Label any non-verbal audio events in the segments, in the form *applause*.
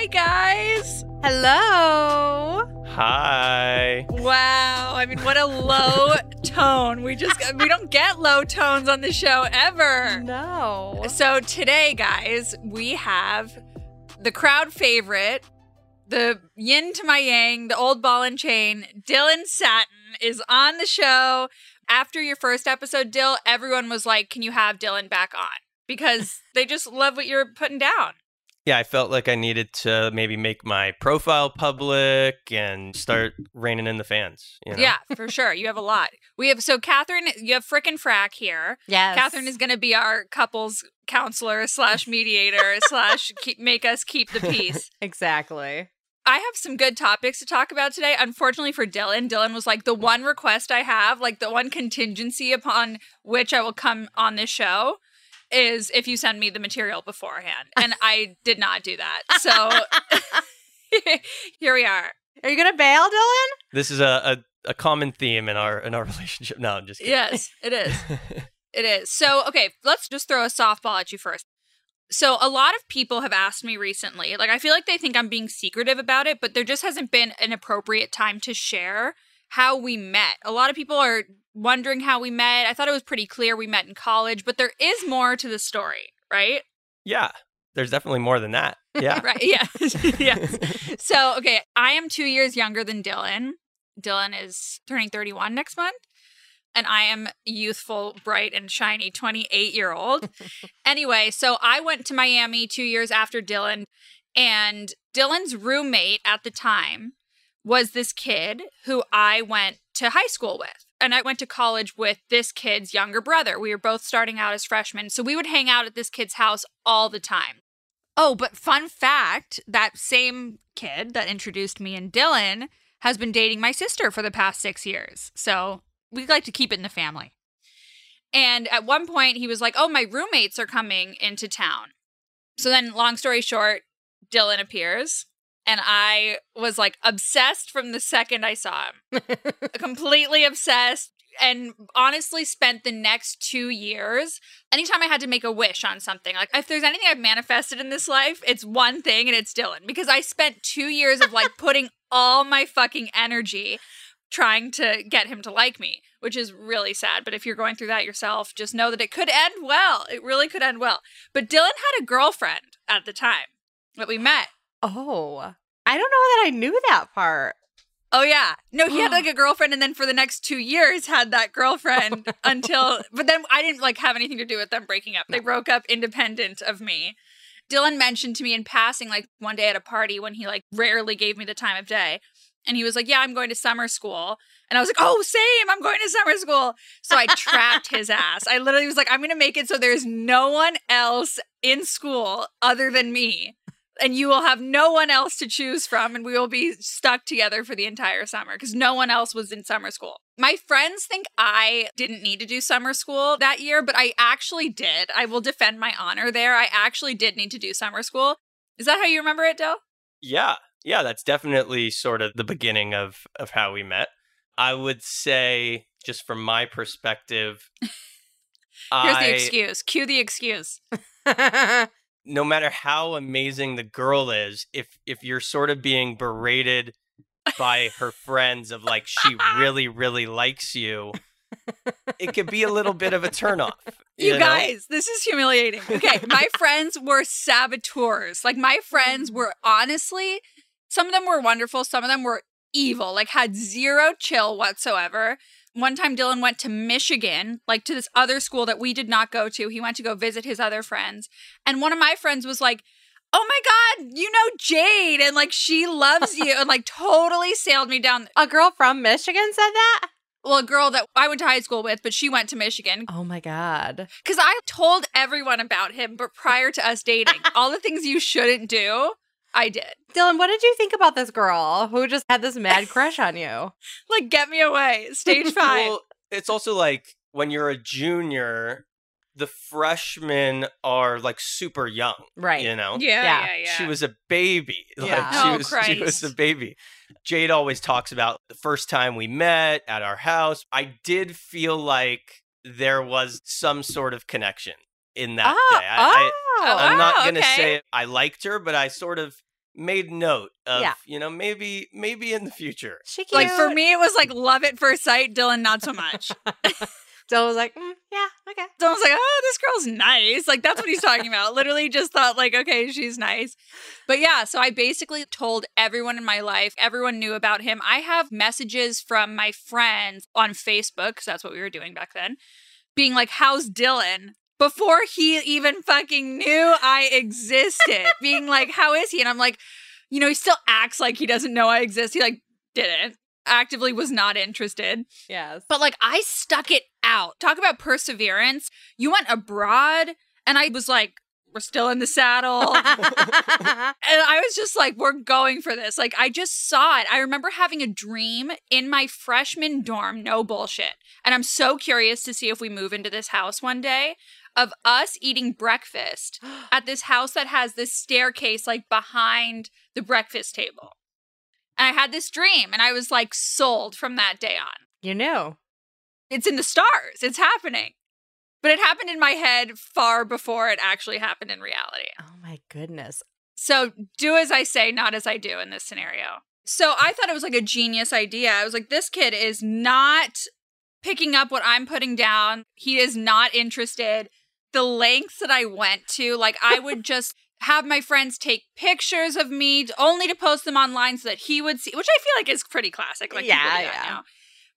Hi, guys. Hello. Hi. Wow. I mean, what a low *laughs* tone. We just, we don't get low tones on the show ever. No. So today, guys, we have the crowd favorite, the yin to my yang, the old ball and chain, Dylan Satin is on the show. After your first episode, Dill, everyone was like, Can you have Dylan back on? Because they just love what you're putting down. Yeah, I felt like I needed to maybe make my profile public and start reining in the fans. You know? Yeah, for sure. You have a lot. We have so Catherine, you have frickin' frack here. Yes. Catherine is going to be our couples counselor slash mediator slash keep, make us keep the peace. *laughs* Exactly. I have some good topics to talk about today. Unfortunately for Dylan, Dylan was like the one request I have, like the one contingency upon which I will come on this show is if you send me the material beforehand. And *laughs* I did not do that. So *laughs* *laughs* here we are. Are you gonna bail, Dylan? This is a, a, a common theme in our in our relationship. No, I'm just kidding. Yes, it is. It is. So, okay, let's just throw a softball at you first. So, a lot of people have asked me recently, like, I feel like they think I'm being secretive about it, but there just hasn't been an appropriate time to share how we met. A lot of people are wondering how we met. I thought it was pretty clear we met in college, but there is more to the story, right? yeah, there's definitely more than that. Yeah. *laughs* right. Yeah. *laughs* yes. *laughs* So, okay, I am two years younger than Dylan. Dylan is turning 31 next month. And I am youthful, bright, and shiny 28 year old. anyway, so I went to Miami two years after Dylan, and Dylan's roommate at the time was this kid who I went to high school with. And I went to college with this kid's younger brother. We were both starting out as freshmen. So we would hang out at this kid's house all the time. Oh, but fun fact that same kid that introduced me and Dylan has been dating my sister for the past six years. So we like to keep it in the family. And at one point, he was like, Oh, my roommates are coming into town. So then, long story short, Dylan appears. And I was like obsessed from the second I saw him. *laughs* Completely obsessed. And honestly, spent the next two years anytime I had to make a wish on something, like if there's anything I've manifested in this life, it's one thing and it's Dylan. Because I spent two years of like *laughs* putting all my fucking energy trying to get him to like me, which is really sad. But if you're going through that yourself, just know that it could end well. It really could end well. But Dylan had a girlfriend at the time that we met. Oh. I don't know that I knew that part. Oh yeah. No, he had *gasps* like a girlfriend and then for the next 2 years had that girlfriend *laughs* until but then I didn't like have anything to do with them breaking up. They broke up independent of me. Dylan mentioned to me in passing like one day at a party when he like rarely gave me the time of day. And he was like, "Yeah, I'm going to summer school." And I was like, "Oh, same. I'm going to summer school." So I trapped his *laughs* ass. I literally was like, "I'm going to make it so there's no one else in school other than me." And you will have no one else to choose from and we will be stuck together for the entire summer because no one else was in summer school. My friends think I didn't need to do summer school that year, but I actually did. I will defend my honor there. I actually did need to do summer school. Is that how you remember it, Dill? Yeah. Yeah, that's definitely sort of the beginning of of how we met. I would say just from my perspective *laughs* Here's I, the excuse. Cue the excuse. *laughs* no matter how amazing the girl is, if if you're sort of being berated by her friends of like she really really likes you, it could be a little bit of a turnoff. *laughs* You, know? guys, this is humiliating. Okay, my friends were saboteurs. Like my friends *laughs* were honestly, some of them were wonderful, some of them were evil. Like had zero chill whatsoever. One time Dylan went to Michigan, like to this other school that we did not go to. He went to go visit his other friends. And one of my friends was like, "Oh my god, you know Jade and like she loves you." and like totally sailed me down a girl from Michigan said that? well, a girl that I went to high school with, but she went to Michigan. Oh my god. Because I told everyone about him, but prior to us dating, all the things you shouldn't do, I did. Dylan, what did you think about this girl who just had this mad *laughs* crush on you? Like, get me away. Stage *laughs* five. Well, it's also like when you're a junior, the freshmen are like super young. Right. You know? yeah, yeah. yeah, yeah. She was a baby. *laughs* Like Yeah. she Oh, was she was a baby. Jade always talks about the first time we met at our house. I did feel like there was some sort of connection in that oh, day. I, oh. I, I'm Oh, not gonna okay. say I liked her, but I sort of made note of Yeah. you know maybe maybe in the future. She cute. Like for me, it was like love at first sight. Dylan, not so much. *laughs* Dylan was like, mm, yeah, okay. Dylan was like, oh, this girl's nice. Like that's what he's talking about. Literally just thought like, okay, she's nice. But yeah, so I basically told everyone in my life, everyone knew about him. I have messages from my friends on Facebook, because that's what we were doing back then, being like, how's Dylan? Before he even fucking knew I existed, *laughs* being like, how is he? And I'm like, you know, he still acts like he doesn't know I exist. He like didn't actively was not interested. Yes. But like I stuck it out. Talk about perseverance. You went abroad and I was like, we're still in the saddle. *laughs* and I was just like, we're going for this. Like, I just saw it. I remember having a dream in my freshman dorm, no bullshit. And I'm so curious to see if we move into this house one day of us eating breakfast *gasps* at this house that has this staircase like behind the breakfast table. And I had this dream and I was like sold from that day on. you know, It's in the stars. It's happening. But it happened in my head far before it actually happened in reality. Oh my goodness. So do as I say, not as I do in this scenario. So I thought it was like a genius idea. I was like, this kid is not picking up what I'm putting down. He is not interested. The lengths that I went to, like, I *laughs* would just have my friends take pictures of me only to post them online so that he would see, which I feel like is pretty classic. Like, Yeah, yeah. now.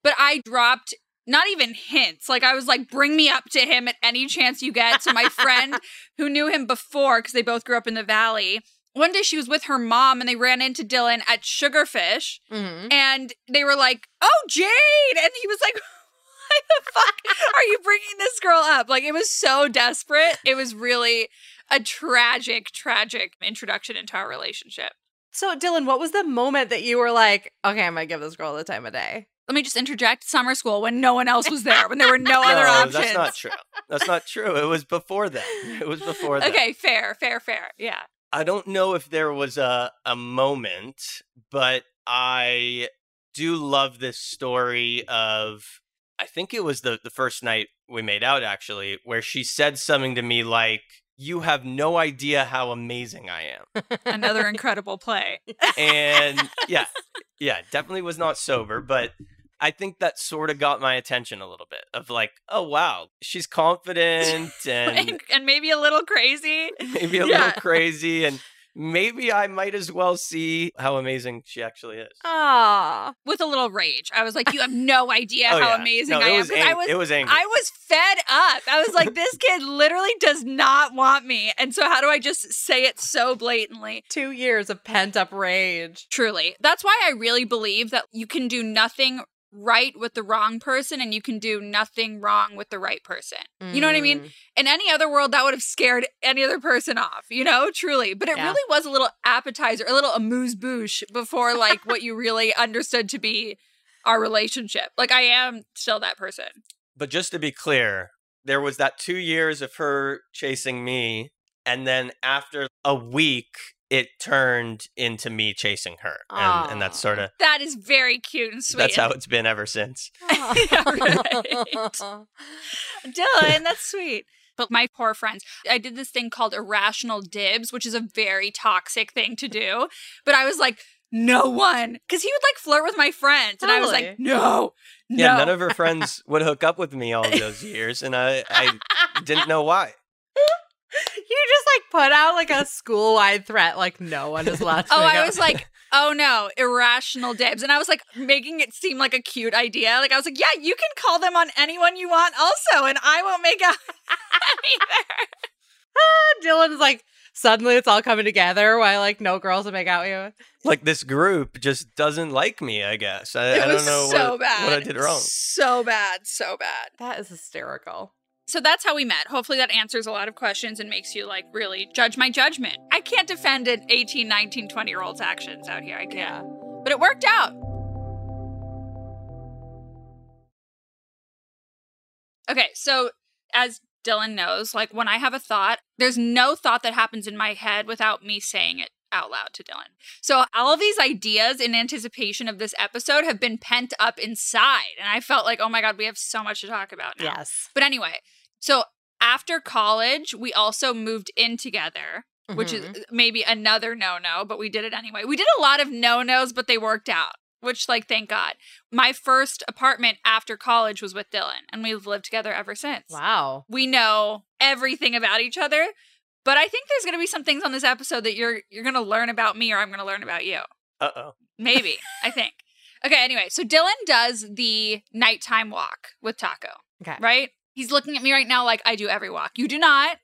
But I dropped not even hints. Like I was like, bring me up to him at any chance you get. So my friend *laughs* who knew him before, because they both grew up in the valley, one day she was with her mom and they ran into Dylan at Sugarfish Mhm. and they were like, "Oh, Jade," and he was like. *laughs* Why *laughs* the fuck are you bringing this girl up? Like, it was so desperate. It was really a tragic, tragic introduction into our relationship. So, Dylan, what was the moment that you were like, okay, I'm going to give this girl the time of day? Let me just interject summer school when no one else was there, when there were no *laughs* other no, options. that's not true. That's not true. It was before that. It was before that. Okay, fair, fair, fair. Yeah. I don't know if there was a a moment, but I do love this story of I think it was the the first night we made out actually, where she said something to me like, "You have no idea how amazing I am." Another *laughs* incredible play. *laughs* And yeah, *laughs* yeah, definitely was not sober, but I think that sort of got my attention a little bit of like, oh wow, she's confident and And, and maybe a little crazy. maybe a Yeah. little crazy and maybe I might as well see how amazing she actually is. Aw. With a little rage. I was like, you have no idea Oh, how yeah. amazing No, I it am. was 'Cause ang- I was it was angry. I was fed up. I was like, this kid literally does not want me. And so how do I just say it so blatantly? Two years of pent up rage. Truly. That's why I really believe that you can do nothing right with the wrong person and you can do nothing wrong with the right person. You know what I mean? Mm. in any other world that would have scared any other person off you know truly but it Yeah. really was a little appetizer a little amuse bouche before like what you really *laughs* understood to be our relationship like i am still that person But just to be clear, there was that two years of her chasing me, and then after a week, it turned into me chasing her, and, and that's sort of that is very cute and sweet that's how it's been ever since. *laughs* Yeah, right. dylan that's sweet but my poor friends i did this thing called irrational dibs which is a very toxic thing to do but i was like no one because he would like flirt with my friends and i was like no no Yeah, none of her friends would hook up with me all those years, and I, I didn't know why. You just like put out like a school wide threat, like no one is allowed to. *laughs* Oh, I out- was like, oh no, irrational dibs. And I was like making it seem like a cute idea. Like I was like, yeah, you can call them on anyone you want also, and I won't make out *laughs* either. *laughs* Dylan's like, suddenly it's all coming together. Why like no girls to make out with you? Like this group just doesn't like me. I guess I, It I don't know so what, bad. what I did wrong. So bad, so bad. That is hysterical. So that's how we met. Hopefully that answers a lot of questions and makes you like really judge my judgment. I can't defend an 18, 19, 20 year old's actions out here. I can't. Yeah. But it worked out. Okay, so as Dylan knows, like when I have a thought, there's no thought that happens in my head without me saying it out loud to Dylan. So all of these ideas in anticipation of this episode have been pent up inside. And I felt like, oh my God, we have so much to talk about now. Yes. But anyway, so after college, we also moved in together. which is Mhm. maybe another no no, but we did it anyway. We did a lot of no nos, but they worked out, which, like, thank God. My first apartment after college was with Dylan, and we've lived together ever since. Wow. We know everything about each other. But I think there's going to be some things on this episode that you're you're going to learn about me or I'm going to learn about you. Uh oh. Maybe, I *laughs* think. Okay, anyway, so Dylan does the nighttime walk with Taco, Okay. right? He's looking at me right now like I do every walk. You do not.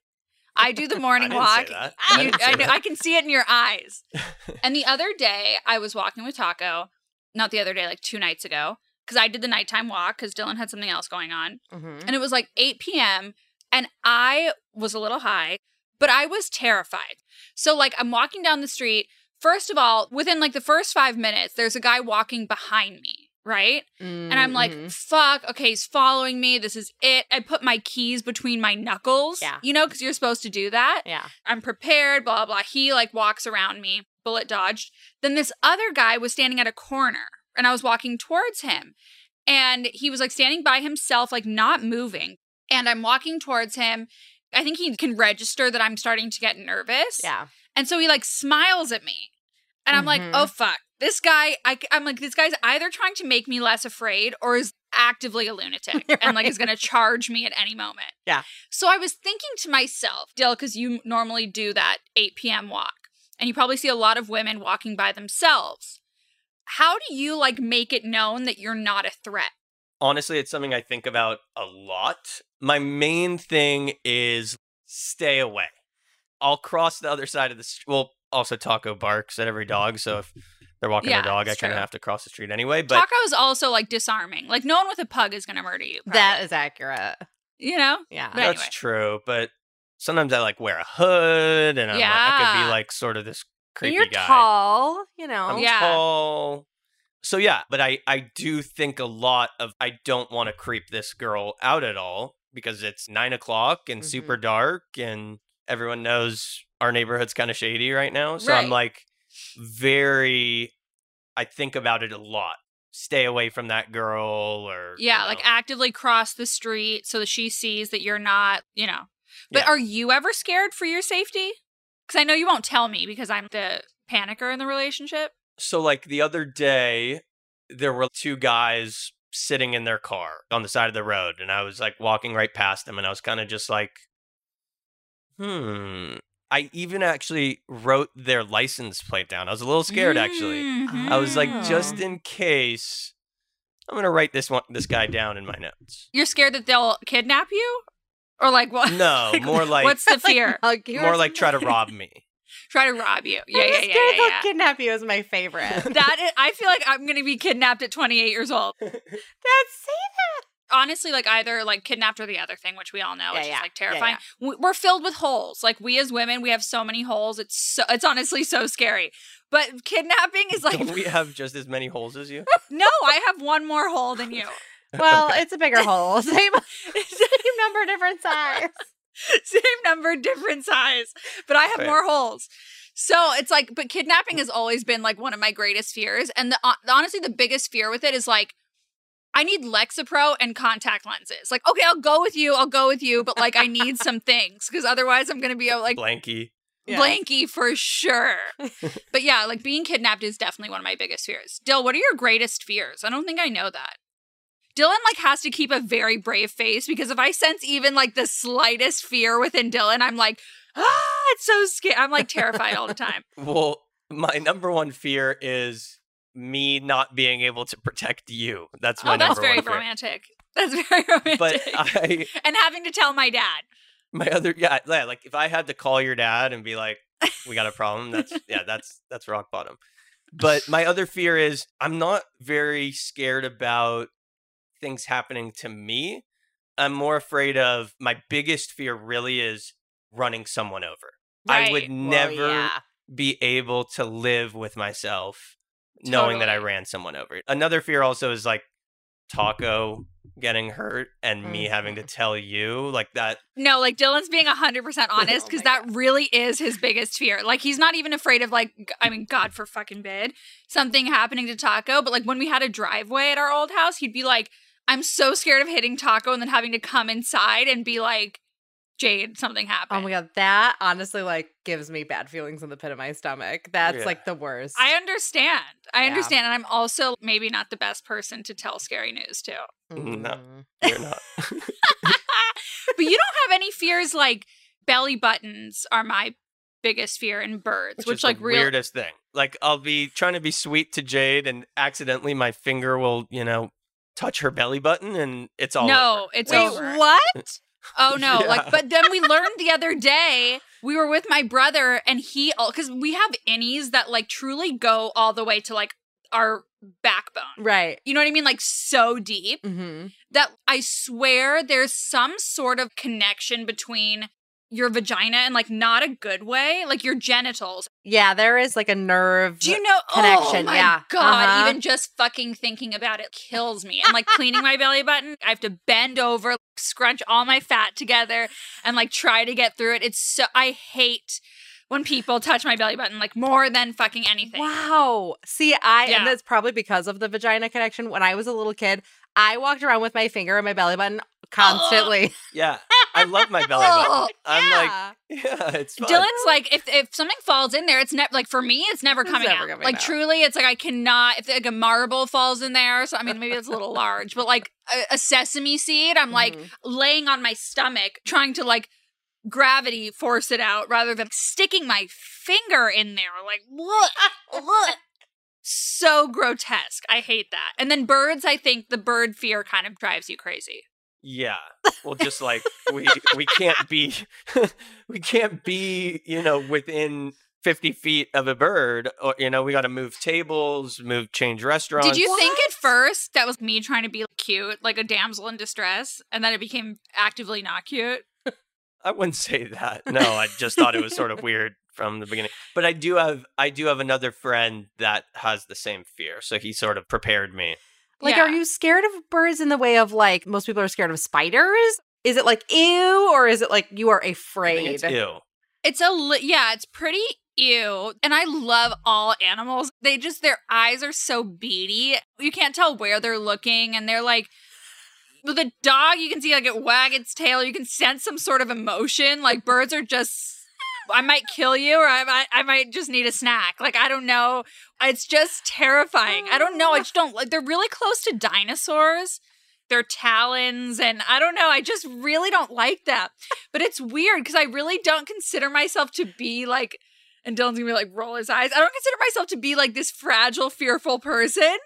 I do the *laughs* morning walk. I You- I, know. I can see it in your eyes. *laughs* and the other day, I was walking with Taco. Not the other day, like two nights ago, because I did the nighttime walk because Dylan had something else going on. Mhm. And it was like 8 p.m. And I was a little high, but I was terrified. So, like, I'm walking down the street. First of all, within like the first five minutes, there's a guy walking behind me, right? And I'm like, Mhm. fuck, okay, he's following me. This is it. I put my keys between my knuckles. Yeah. You know, because you're supposed to do that. yeah. I'm prepared, blah, blah. He like walks around me, bullet dodged. Then this other guy was standing at a corner and I was walking towards him. And he was like standing by himself, like not moving. And I'm walking towards him. I think he can register that I'm starting to get nervous. Yeah. And so he like smiles at me. And I'm like, Mhm. oh, fuck. This guy, I, am like, this guy's either trying to make me less afraid or is actively a lunatic *laughs* and like is going to charge me at any moment. Yeah. So I was thinking to myself, Dill, because you normally do that 8 p.m. walk and you probably see a lot of women walking by themselves. How do you like make it known that you're not a threat? Honestly, it's something I think about a lot. My main thing is stay away. I'll cross the other side of the street. Well, also Taco barks at every dog, so if they're walking Yeah, their dog, I kind of have to cross the street anyway. But Taco is also like disarming. Like no one with a pug is going to murder you. probably. That is accurate. you know? Yeah. But that's anyway. true. But sometimes I like wear a hood, and I'm like, I could be like sort of this creepy You're guy. tall, you know. I'm Yeah. tall. So yeah, but I I do think a lot of I don't want to creep this girl out at all because it's nine o'clock and mm-hmm. super dark and everyone knows our neighborhood's kind of shady right now. So I'm like very I think about it a lot. Stay away from that girl or you Yeah, like actively cross the street so that she sees that you're not, you know. But Yeah. are you ever scared for your safety? Because I know you won't tell me because I'm the panicker in the relationship. So like the other day, there were two guys sitting in their car on the side of the road, and I was like walking right past them, and I was kind of just like, hmm. I even actually wrote their license plate down. I was a little scared actually. Mhm. I was like, just Oh. in case, I'm gonna write this one, this guy down in my notes. You're scared that they'll kidnap you? Or like what? *laughs* No, more like What's the *laughs* fear? Hug you more like try to rob me. Try to rob you. Yeah, I'm yeah, yeah, scared yeah, they'll yeah. kidnap you is my favorite. *laughs* That is, I feel like I'm gonna be kidnapped at 28 years old. *laughs* Dad, say that. Honestly, like either like kidnapped or the other thing, which we all know, Yeah, which yeah. is like Yeah, terrifying. We- We're filled with holes. Like we as women, we have so many holes. It's so, it's honestly so scary. But kidnapping is like Don't we have just as many holes as you? *laughs* no, I have one more hole than you. that. Well, it's a bigger hole. Same, same number, different size. *laughs* Same number, different size, but I have Fair. more holes. So it's like, but kidnapping has always been like one of my greatest fears. And the, honestly, the biggest fear with it is like, I need Lexapro and contact lenses. Like, okay, I'll go with you. I'll go with you. But like, I need *laughs* some things because otherwise I'm going to be uh, like Blanky. Yeah. blanky for sure. *laughs* but yeah, like being kidnapped is definitely one of my biggest fears. Dill, what are your greatest fears? I don't think I know that. Dylan like has to keep a very brave face because if I sense even like the slightest fear within Dylan, I'm like, ah, it's so scary. I'm like terrified all the time. *laughs* Well, my number one fear is me not being able to protect you. That's my oh, that's number very romantic. That's *laughs* very romantic. But I, and having to tell my dad. my other, yeah, yeah, like if I had to call your dad and be like, "We got a problem," that's *laughs* yeah, that's that's rock bottom. But my other fear is I'm not very scared about things happening to me. I'm more afraid of my biggest fear. Really, is running someone over. I Right. would Well, never yeah. be able to live with myself knowing that I ran someone over. Another fear also is like Taco getting hurt and me having to mm-hmm. tell you like that. No, like Dylan's being 100% *laughs* honest Oh because my that really is his biggest fear. Like he's not even afraid of like I mean god for fucking bid something happening to Taco, but like when we had a driveway at our old house, he'd be like I'm so scared of hitting Taco and then having to come inside and be like Jade something happened. Oh my god, that honestly like gives me bad feelings in the pit of my stomach. That's Yeah. like the worst. I understand. I Yeah. understand. And I'm also maybe not the best person to tell scary news to. No. Mm. You're not. *laughs* *laughs* but you don't have any fears like belly buttons are my biggest fear in birds, which, is like the real weirdest thing. Like I'll be trying to be sweet to Jade, and accidentally my finger will, you know, touch her belly button, and it's all No, over. it's Wait, over. what? *laughs* Oh no! Yeah. Like, but then we learned the other day we were with my brother, and he all because we have innies that like truly go all the way to like our backbone. Right. You know what I mean? Like so deep Mm-hmm. that I swear there's some sort of connection between your vagina and like not a good way, like your genitals. Yeah, there is like a nerve. Do you know? Oh connection, my yeah. god! Uh-huh. Even just fucking thinking about it kills me. I'm like cleaning my belly button. I have to bend over, scrunch all my fat together, and like try to get through it. It's so I hate when people touch my belly button like more than fucking anything. Wow. See, I Yeah. and that's probably because of the vagina connection. When I was a little kid, I walked around with my finger in my belly button constantly. *gasps* Yeah, I love my belly button. Oh, *laughs* I'm like, Yeah. *laughs* yeah, it's fun. Dylan's like, if if something falls in there, it's never like for me, it's never It's coming never out. coming like out. truly, it's like I cannot. If like a marble falls in there, so I mean maybe it's a little large, but like a, a sesame seed, I'm like Mhm. laying on my stomach trying to like gravity force it out rather than sticking my finger in there. Like look, *laughs* look. So grotesque. I hate that. And then birds, I think the bird fear kind of drives you crazy. yeah. *laughs* Well, just like we we can't be *laughs* we can't be you know within. 50 feet of a bird or you know we got to move tables move change restaurants Did you think at first that was me trying to be cute, like a damsel in distress, and then it became actively not cute? I wouldn't say that. No, I just thought it was sort of *laughs* weird from the beginning. But I do have I do have another friend that has the same fear. So he sort of prepared me. Like, Yeah. are you scared of birds in the way of like most people are scared of spiders? Is it like ew, or is it like you are afraid? think it's ew. It's a li- yeah, it's pretty ew. And I love all animals. They just their eyes are so beady. You can't tell where they're looking, and they're like. With a dog, you can see like it wag its tail. You can sense some sort of emotion. Like birds are just, I might kill you, or I might, I might just need a snack. Like I don't know. It's just terrifying. I don't know. I just don't like. They're really close to dinosaurs. Their talons, and I don't know. I just really don't like that. But it's weird because I really don't consider myself to be like, and Dylan's gonna be like, roll his eyes. I don't consider myself to be like this fragile, fearful person,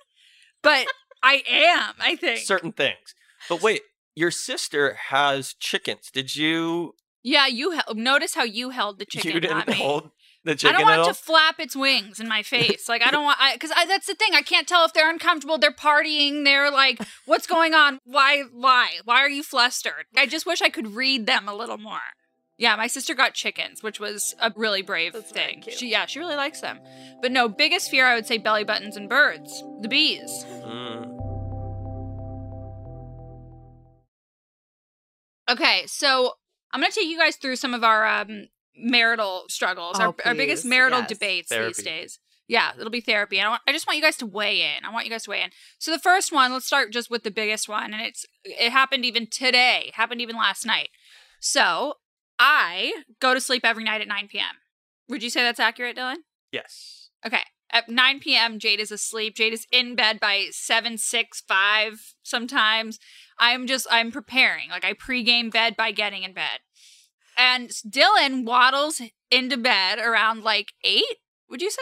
but I am, I think. Certain things. But wait, your sister has chickens. Did you yeah, you hel- notice how you held the chicken, you didn't me. hold the chicken. I don't at want all? it to flap its wings in my *laughs* face. Like I don't want, I because I, that's the thing. I can't tell if they're uncomfortable. They're partying. They're like, what's going on? Why? Why? Why are you flustered? I just wish I could read them a little more. Yeah, my sister got chickens, which was a really brave That's very thing. cute. She, yeah, she really likes them. But no, biggest fear I would say belly buttons and birds, the bees. Mm. Okay, so I'm gonna take you guys through some of our um, marital struggles, Oh, our, our biggest marital yes. debates Therapy. these days. Yeah, it'll be therapy. And I, want, I just want you guys to weigh in. I want you guys to weigh in. So the first one, let's start just with the biggest one, and it's it happened even today. It happened even last night. So I go to sleep every night at 9 p.m. Would you say that's accurate, Dylan? Yes. Okay. At 9 p.m., Jade is asleep. Jade is in bed by 7, 6, 5 sometimes. I'm just, I'm preparing. Like, I pregame bed by getting in bed. And Dylan waddles into bed around like 8, would you say?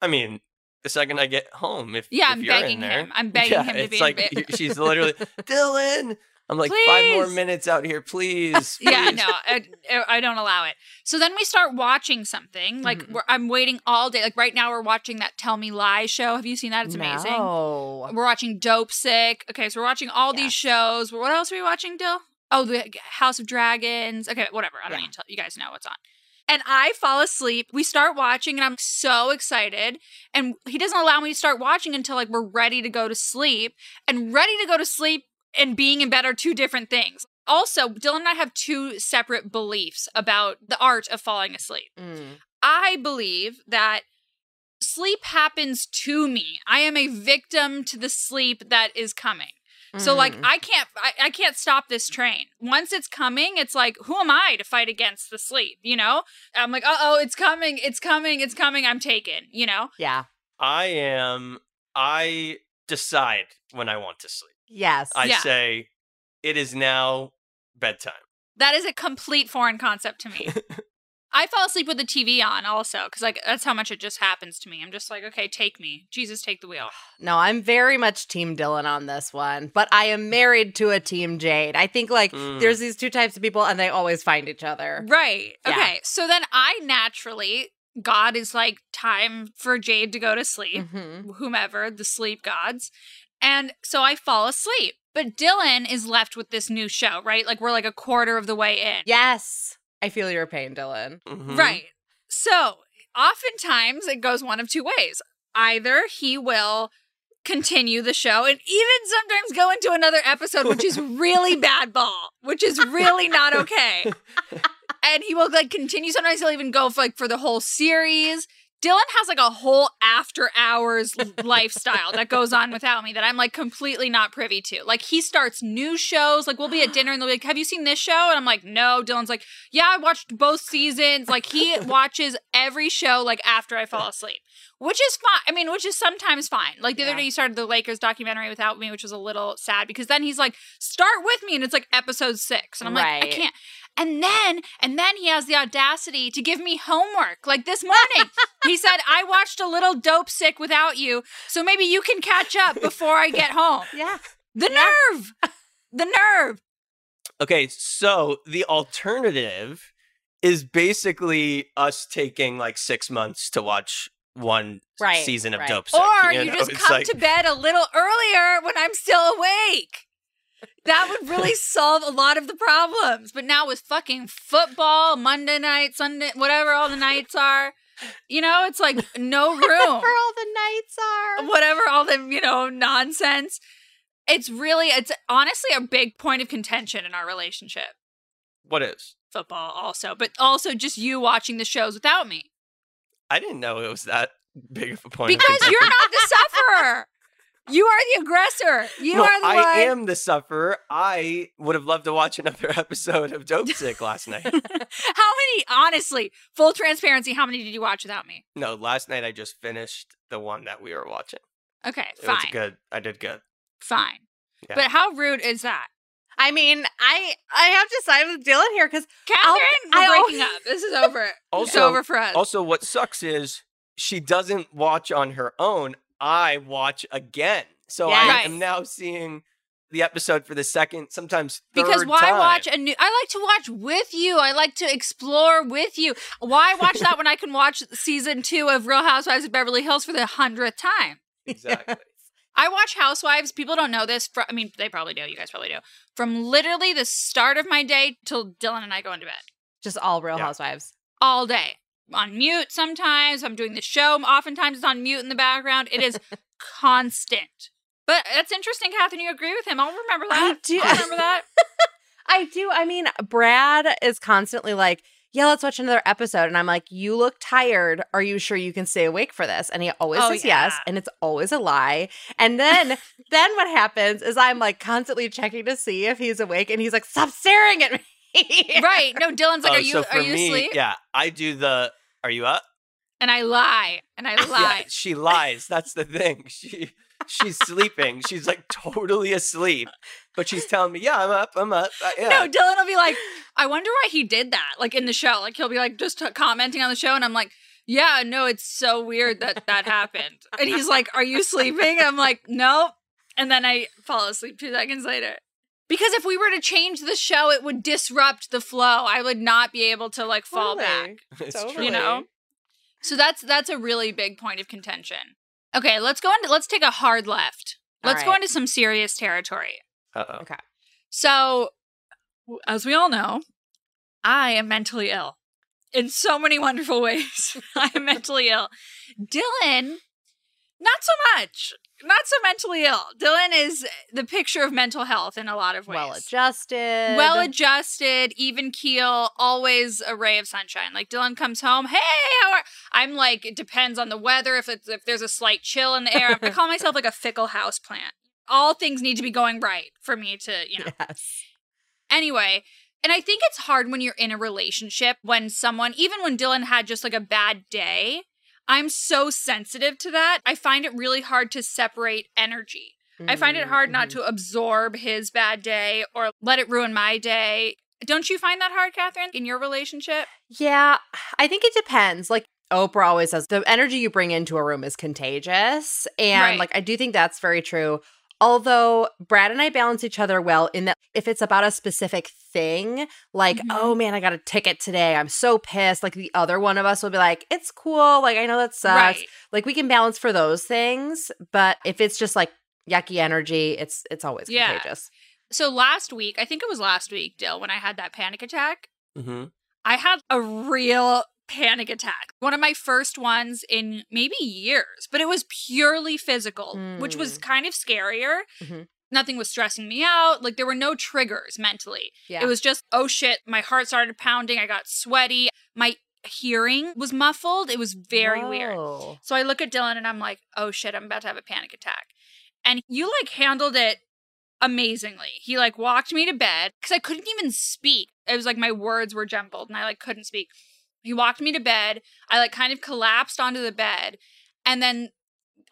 I mean, the second I get home, if Yeah, if I'm you're in begging there, him. I'm *laughs* begging yeah, him to be in like bed. you- she's literally *laughs* Dylan. I'm like five more minutes out here, please. *laughs* Yeah, no, I, I don't allow it. So then we start watching something. Like, Mhm. we're, I'm waiting all day. Like, right now, we're watching that Tell Me Lies show. Have you seen that? It's amazing. No. We're watching Dopesick. Okay, so we're watching all Yes. these shows. What else are we watching, Dill? Oh, the House of Dragons. Okay, whatever. I don't Yeah. need to tell you guys know what's on. And I fall asleep. We start watching, and I'm so excited. And he doesn't allow me to start watching until like we're ready to go to sleep. And ready to go to sleep and being in bed are two different things. Also, Dylan and I have two separate beliefs about the art of falling asleep. Mm. I believe that sleep happens to me. I am a victim to the sleep that is coming. So like Mm. I can't I, I can't stop this train. Once it's coming, it's like who am I to fight against the sleep, you know? I'm like, "Uh-oh, it's coming. It's coming. It's coming. I'm taken," you know? yeah. I am. I decide when I want to sleep. Yes. I Yeah. say it is now bedtime. That is a complete foreign concept to me. *laughs* I fall asleep with the TV on also because like that's how much it just happens to me. I'm just like, okay, take me, Jesus, take the wheel. *sighs* No, I'm very much Team Dylan on this one, but I am married to a Team Jade. I think like Mm. there's these two types of people and they always find each other. Right. Yeah. Okay. So then I naturally, God is like time for Jade to go to sleep. hmm whomever, the sleep gods. And so I fall asleep. But Dylan is left with this new show, right? Like we're like a quarter of the way in. Yes. I feel your pain, Dylan. Mhm. Right. So oftentimes it goes one of two ways. Either he will continue the show and even sometimes go into another episode, which is really *laughs* bad ball, which is really not okay. *laughs* and he will like continue. Sometimes he'll even go for, like for the whole series. Dylan has like a whole after hours *laughs* lifestyle that goes on without me that I'm like completely not privy to. Like he starts new shows. Like we'll be at dinner and they'll be like, "Have you seen this show?" And I'm like, "No." Dylan's like, "Yeah, I watched both seasons." Like he *laughs* watches every show like after I fall asleep, which is fine. I mean, which is sometimes fine. Like the Yeah. other day, he started the Lakers documentary without me, which was a little sad because then he's like, "Start with me," and it's like episode six, and I'm like, "I can't." And then, and then he has the audacity to give me homework. Like this morning, *laughs* he said, I watched a little dope sick without you, so maybe you can catch up before I get home. *laughs* Yeah. The Yeah. nerve! *laughs* The nerve! Okay, so the alternative is basically us taking like six months to watch one Right, season of right. Dopesick. Or you know? just It's come like- to bed a little earlier when I'm still awake. That would really *laughs* solve a lot of the problems. But now with fucking football, Monday night, Sunday, whatever all the nights are, you know, it's like no *laughs* room. For all the nights are. whatever all the you know nonsense it's really it's honestly a big point of contention in our relationship What is? football also but also just you watching the shows without me I didn't know it was that big of a point. because you're not the sufferer *laughs* you are the aggressor you no, are the I one am the sufferer. I would have loved to watch another *laughs* episode of Dopesick last night. *laughs* how many honestly full transparency how many did you watch without me no, last night I just finished the one that we were watching. okay It was fine good. I did good. fine Yeah. but how rude is that I mean, I I have to side with Dylan here because Catherine, we're I breaking up. This is over. it's over for us. Also, what sucks is she doesn't watch on her own. I watch again. So Yeah. I Right. am now seeing the episode for the second, sometimes third because why time. watch a new i like to watch with you i like to explore with you why watch that when i can watch season two of real housewives of beverly hills for the hundredth time *laughs* exactly. i watch housewives people don't know this fr- i mean they probably do you guys probably do from literally the start of my day till dylan and i go into bed just all Real Yeah. Housewives. all day on mute sometimes i'm doing the show oftentimes it's on mute in the background it is *laughs* constant but that's interesting catherine you agree with him i'll remember I that do. I'll remember that *laughs* I do. I mean, Brad is constantly like, "Yeah, let's watch another episode," and I'm like, "You look tired. Are you sure you can stay awake for this?" And he always Oh, says yes, and it's always a lie. And then, *laughs* then what happens is I'm like constantly checking to see if he's awake, and he's like, "Stop staring at me." *laughs* right no dylan's like Oh, are you so for are you me, asleep yeah, I do the. Are you up? and I lie and I *laughs* Yeah, lie. she lies. That's the thing. She she's sleeping. She's like totally asleep, but she's telling me, "Yeah, I'm up. I'm up." Uh, *laughs* yeah. No, Dylan will be like, I wonder why he did that. Like in the show, like he'll be like just t- commenting on the show, and I'm like, yeah, no, it's so weird that that happened. And he's like, Are you sleeping? I'm like, Nope. And then I fall asleep two seconds later. Because if we were to change the show, it would disrupt the flow. I would not be able to like fall back. it's Totally. You know? So that's that's a really big point of contention. Okay, let's go into let's take a hard left. Let's go into some serious territory. Uh-oh. Okay. So, as we all know, I am mentally ill in so many *laughs* wonderful ways. *laughs* I am mentally ill. Dylan, not so much. Not so mentally ill. Dylan is the picture of mental health in a lot of ways. well adjusted. Well adjusted, even keel, always a ray of sunshine. Like Dylan comes home, hey, how are I'm like, it depends on the weather. If it's if there's a slight chill in the air, I call myself like a fickle house plant. all things need to be going right for me to, you know. Yes. Anyway, and I think it's hard when you're in a relationship when someone, even when Dylan had just like a bad day, I'm so sensitive to that. I find it really hard to separate energy. I find it hard not Mm-hmm. to absorb his bad day or let it ruin my day. Don't you find that hard, Catherine, in your relationship? Yeah, I think it depends. Like Oprah always says, the energy you bring into a room is contagious. And Right. like, I do think that's very true. Although Brad and I balance each other well in that if it's about a specific thing, like, Mhm. oh man, I got a ticket today. I'm so pissed. Like the other one of us will be like, it's cool. Like, I know that sucks. Right. Like we can balance for those things. But if it's just like yucky energy, it's it's always Yeah. contagious. So last week, I think it was last week, Dill, when I had that panic attack, hmm I had a real panic attack. One of my first ones in maybe years, but it was purely physical, which was Mm. kind of scarier. Mhm. Nothing was stressing me out. Like there were no triggers mentally. Yeah. It was just, oh shit, my heart started pounding. I got sweaty. My hearing was muffled. It was very weird. So I look at Dylan and I'm like, oh shit, I'm about to have a panic attack. And you like handled it amazingly. He like walked me to bed because I couldn't even speak. It was like my words were jumbled and I like couldn't speak. He walked me to bed. I like kind of collapsed onto the bed. And then,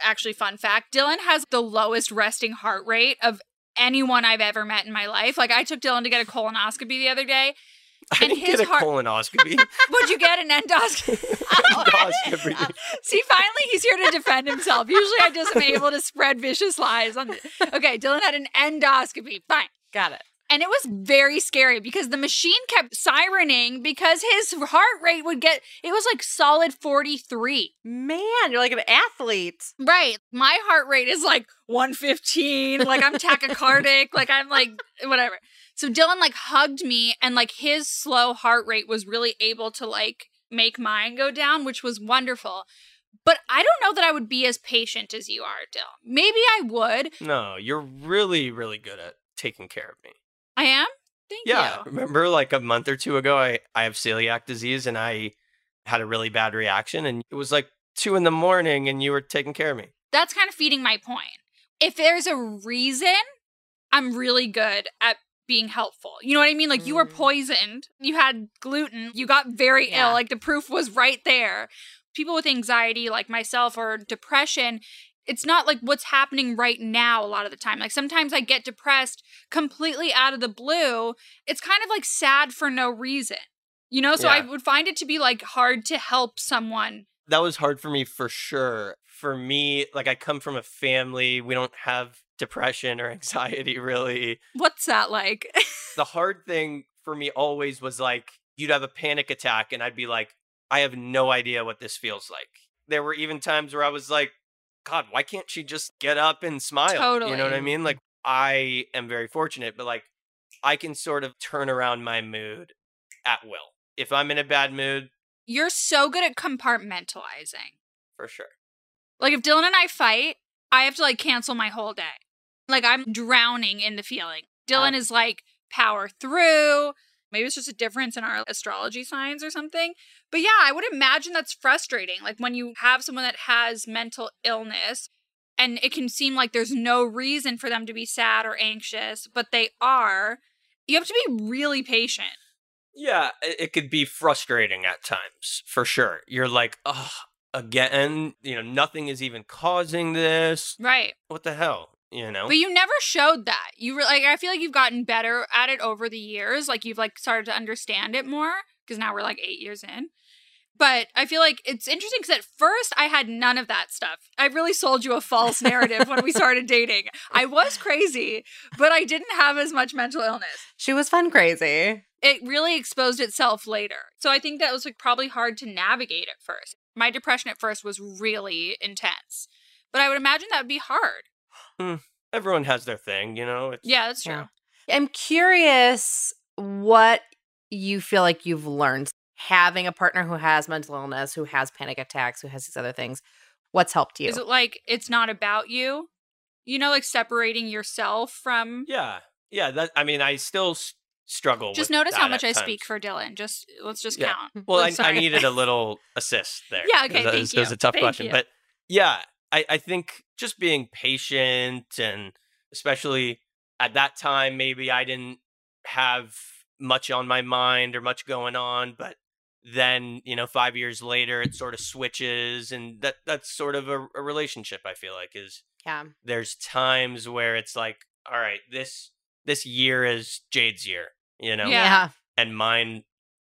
actually, fun fact Dylan has the lowest resting heart rate of anyone I've ever met in my life. Like, I took Dylan to get a colonoscopy the other day. *laughs* I And didn't his get a heart- colonoscopy. *laughs* Would you get an endoscopy? *laughs* Endoscopy. See, finally, he's here to defend himself. Usually, I just am able to spread vicious lies. On okay, Dylan had an endoscopy. Fine. Got it. And it was very scary because the machine kept sirening because his heart rate would get, it was like solid 43. Man, you're like an athlete. Right. My heart rate is like 115. Like I'm tachycardic. like I'm like, whatever. So Dylan like hugged me and like his slow heart rate was really able to like make mine go down, which was wonderful. But I don't know that I would be as patient as you are, Dylan. Maybe I would. no, you're really, really good at taking care of me. I am. Thank Yeah. you. Remember like a month or two ago, I, I have celiac disease and I had a really bad reaction and it was like two in the morning and you were taking care of me. That's kind of feeding my point. If there's a reason, I'm really good at being helpful. You know what I mean? Like you were Mm. poisoned, you had gluten, you got very Yeah. ill. Like the proof was right there. People with anxiety, like myself, or depression, it's not like what's happening right now a lot of the time. Like sometimes I get depressed completely out of the blue. It's kind of like sad for no reason. You know, so I would find it to be like hard to help someone. That was hard for me for sure. For me, like I come from a family, we don't have depression or *laughs* anxiety really. What's that like? the hard thing for me always was like you'd have a panic attack and I'd be like, I have no idea what this feels like. There were even times where I was like, God, why can't she just get up and smile? You know what I mean? Like I am very fortunate, but like I can sort of turn around my mood at will. If I'm in a bad mood, You're so good at compartmentalizing. for sure. Like if Dylan and I fight, I have to like cancel my whole day. Like I'm drowning in the feeling. Dylan Oh. is like power through. Maybe it's just a difference in our astrology signs or something. But yeah, I would imagine that's frustrating. Like when you have someone that has mental illness and it can seem like there's no reason for them to be sad or anxious, but they are. You have to be really patient. Yeah, it, it could be frustrating at times, for sure. You're like, oh, again, you know, nothing is even causing this. Right. What the hell? You know? But you never showed that. You were like, I feel like you've gotten better at it over the years. Like you've like started to understand it more because now we're like eight years in. But I feel like it's interesting because at first I had none of that stuff. I really sold you a false narrative when we started *laughs* dating. I was crazy, but I didn't have as much mental illness. She was fun crazy. It really exposed itself later. So I think that was like probably hard to navigate at first. My depression at first was really intense. But I would imagine that would be hard. Hmm, everyone has their thing, you know? It's, Yeah, that's true. Yeah. I'm curious what you feel like you've learned having a partner who has mental illness, who has panic attacks, who has these other things. What's helped you? Is it like it's not about you? You know, like separating yourself from. Yeah. Yeah. That, I mean, I still s- struggle Just notice how much I at speak for Dylan. Just let's just Yeah. count. Well, *laughs* I, I needed a little assist there. Yeah, okay, It was, thank was- it was a tough Thank question. you. But yeah, I, I think just being patient and especially at that time maybe I didn't have much on my mind or much going on, but then, you know, 5 years later it sort of switches and that that's sort of a, a relationship I feel like is Yeah. there's times where it's like, all right, this this year is Jade's year, you know, Yeah. Yeah. and mine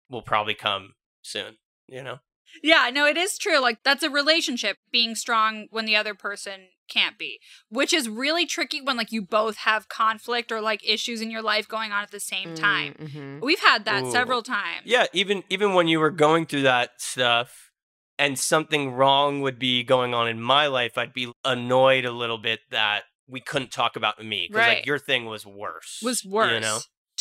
will probably come soon, you know. Yeah, no, it is true. Like that's a relationship being strong when the other person can't be, which is really tricky when like you both have conflict or like issues in your life going on at the same time. Mhm. We've had that Ooh. several times. Yeah, even even when you were going through that stuff and something wrong would be going on in my life, I'd be annoyed a little bit that we couldn't talk about me because Right. like your thing was worse. Was worse. You know?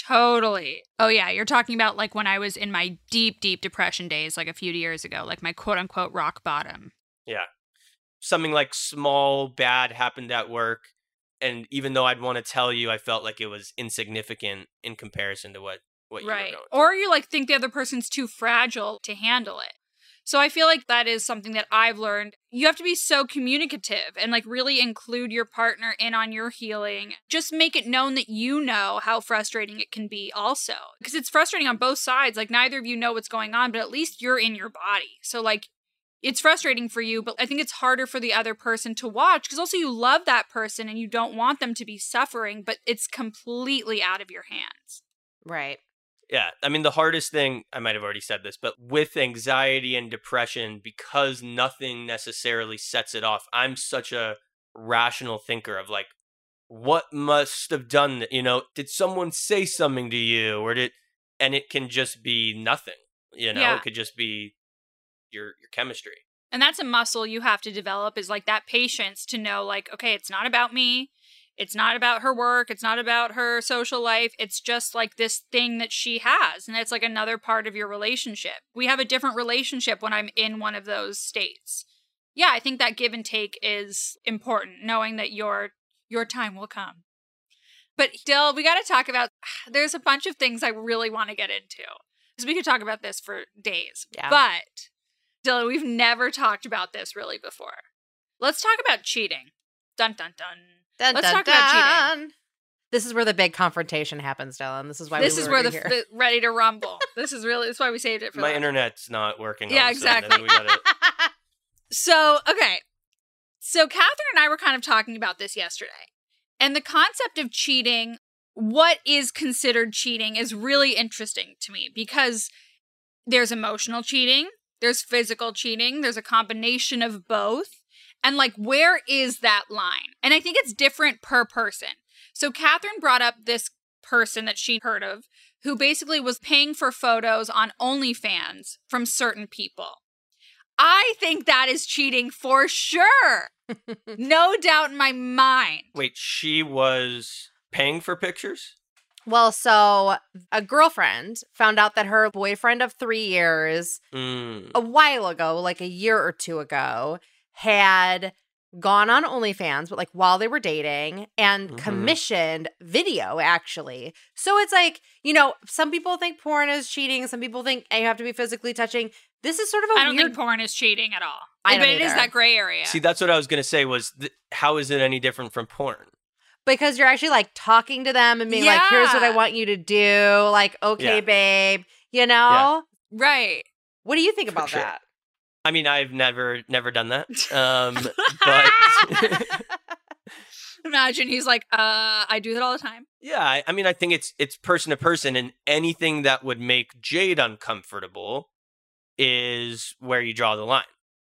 Totally. Oh yeah, you're talking about like when I was in my deep, deep depression days, like a few years ago, like my quote unquote rock bottom. Yeah. Something like small bad happened at work and even though I'd want to tell you, I felt like it was insignificant in comparison to what what you were right. going. Or you like think the other person's too fragile to handle it. So I feel like that is something that I've learned. You have to be so communicative and like really include your partner in on your healing. Just make it known that you know how frustrating it can be also. Because it's frustrating on both sides. Like neither of you know what's going on, but at least you're in your body. So like it's frustrating for you, but I think it's harder for the other person to watch because also you love that person and you don't want them to be suffering, but it's completely out of your hands. Right. Yeah, I mean the hardest thing I might have already said this, but with anxiety and depression because nothing necessarily sets it off. I'm such a rational thinker of like what must have done that, you know, did someone say something to you or did and it can just be nothing, you know, Yeah. it could just be your your chemistry. And that's a muscle you have to develop is like that patience to know, like, okay, it's not about me. It's not about her work. It's not about her social life. It's just like this thing that she has. And it's like another part of your relationship. We have a different relationship when I'm in one of those states. Yeah, I think that give and take is important, knowing that your your time will come. But Dill, we got to talk about *sighs* there's a bunch of things I really want to get into. Because we could talk about this for days. Yeah. But Dylan, we've never talked about this really before. Let's talk about cheating. Dun dun dun. Dun, Let's dun, talk about cheating. This is where the big confrontation happens, Dylan. This is why this we is where the, here. the ready to rumble. this is really that's why we saved it for My last. internet's not working. Yeah, all of a sudden. I exactly. gotta- *laughs* So, okay. So, Catherine and I were kind of talking about this yesterday. And the concept of cheating, what is considered cheating, is really interesting to me because there's emotional cheating, there's physical cheating, there's a combination of both. And like, where is that line? And I think it's different per person. So, Catherine brought up this person that she heard of who basically was paying for photos on OnlyFans from certain people. I think that is cheating for sure. *laughs* no doubt in my mind. Wait, she was paying for pictures? well, so a girlfriend found out that her boyfriend of three years, Mm. a while ago, like a year or two ago, had gone on OnlyFans, but like while they were dating and Mhm. commissioned video actually. So it's like, you know, some people think porn is cheating, some people think you have to be physically touching. This is sort of a I don't weird think porn is cheating at all. I don't but it is that gray area. See, that's what I was gonna say. Was th- how is it any different from porn? because you're actually like talking to them and being like, here's what I want you to do. Like, okay, Yeah. babe, you know? right. What do you think about sure. that? I mean, I've never never done that. Um, *laughs* but *laughs* Imagine he's like, uh, I do that all the time. yeah, I, I mean, I think it's it's person to person, and anything that would make Jade uncomfortable is where you draw the line.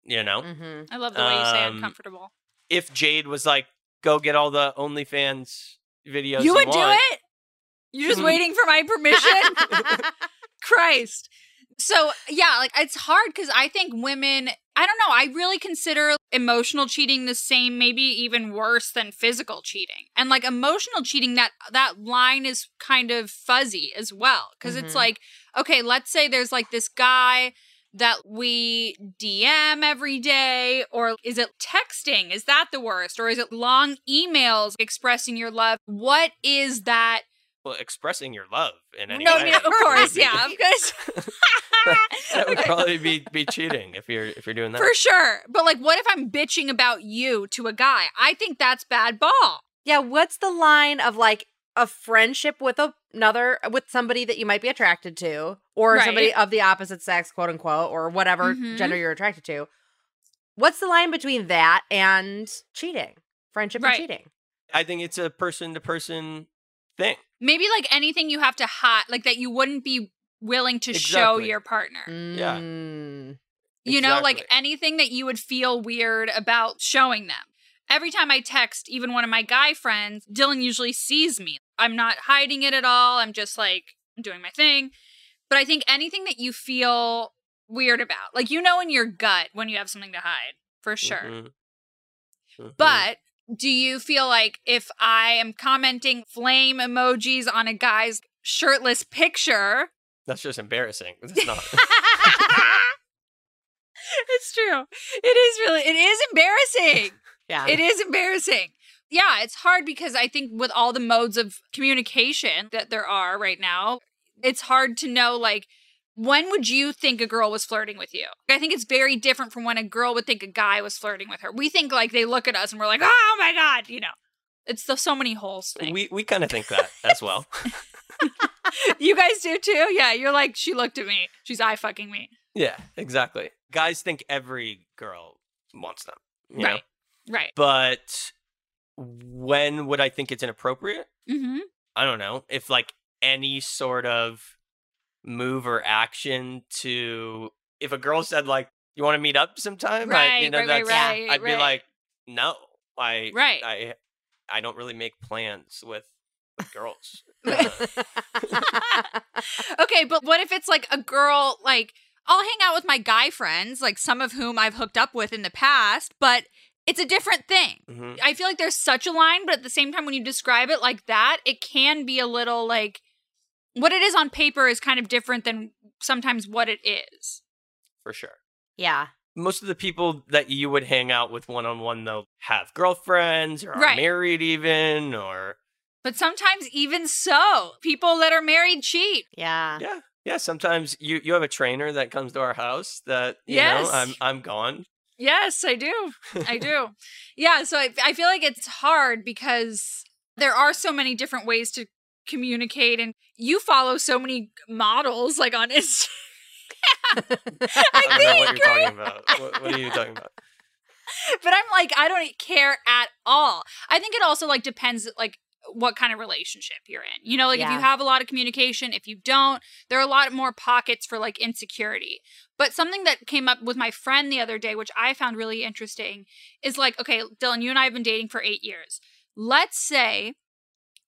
You know, mm-hmm. I love the way you say Um, uncomfortable. if Jade was like, "Go get all the OnlyFans videos," You would do it? You're just waiting for my permission? *laughs* Christ. So, yeah, like it's hard because I think women, I don't know, I really consider emotional cheating the same, maybe even worse than physical cheating. And like emotional cheating, that that line is kind of fuzzy as well. because it's Mhm. like, okay, let's say there's like this guy that we DM every day, or is it texting? Is that the worst? Or is it long emails expressing your love? What is that? Well, expressing your love in any no, way. no, of course, would be- yeah, of *laughs* course. that would *laughs* probably be be cheating if you're if you're doing that. For sure. But like, what if I'm bitching about you to a guy? I think that's bad ball. Yeah, what's the line of like a friendship with a- another with somebody that you might be attracted to or Right. somebody of the opposite sex, quote unquote, or whatever Mhm. gender you're attracted to. What's the line between that and cheating? Friendship Right. and cheating. I think it's a person to person thing. Maybe like anything you have to hide, like that you wouldn't be willing to show your partner. Yeah. Mm. You know, like anything that you would feel weird about showing them. Every time I text even one of my guy friends, Dylan usually sees me. I'm not hiding it at all. I'm just like doing my thing. But I think anything that you feel weird about, like you know in your gut when you have something to hide, for sure. Mhm. Mhm. But do you feel like if I am commenting flame emojis on a guy's shirtless picture, that's just embarrassing. It's not. *laughs* it's true. It is really, it is embarrassing. *laughs* Yeah. it is embarrassing. Yeah, it's hard because I think with all the modes of communication that there are right now, it's hard to know like when would you think a girl was flirting with you? I think it's very different from when a girl would think a guy was flirting with her. We think like they look at us and we're like, "Oh my god," you know. It's the so many holes thing. we we kind of think that as well. *laughs* you guys do too? Yeah, you're like she looked at me. She's eye fucking me. yeah, exactly. Guys think every girl wants them. You know? Right. Right. But when would I think it's inappropriate? Mhm. I don't know. If like any sort of move or action to if a girl said like you want to meet up sometime, I, Right, you know, right, that's right, I'd be like no. I Right. I I don't really make plans with, with girls. *laughs* Uh, *laughs* okay, but what if it's like a girl like I'll hang out with my guy friends, like some of whom I've hooked up with in the past, but it's a different thing. mhm. I feel like there's such a line, but at the same time when you describe it like that, it can be a little like what it is on paper is kind of different than sometimes what it is. for sure. yeah. Most of the people that you would hang out with one on one though have girlfriends or are Right. married even or But sometimes even so, people that are married cheat. Yeah. yeah. Yeah, sometimes you you have a trainer that comes to our house that you Yes. know I'm I'm gone. Yes, I do. *laughs* I do. Yeah, so I, I feel like it's hard because there are so many different ways to communicate, and you follow so many models like on *laughs* Instagram. *laughs* I don't know what you're talking about. What, what are you talking about? *laughs* but I'm like, I don't care at all. I think it also like depends like what kind of relationship you're in. You know, like if you have a lot of communication, if you don't, there are a lot more pockets for like insecurity. But something that came up with my friend the other day, which I found really interesting, is like, okay, Dylan, you and I have been dating for eight years. Let's say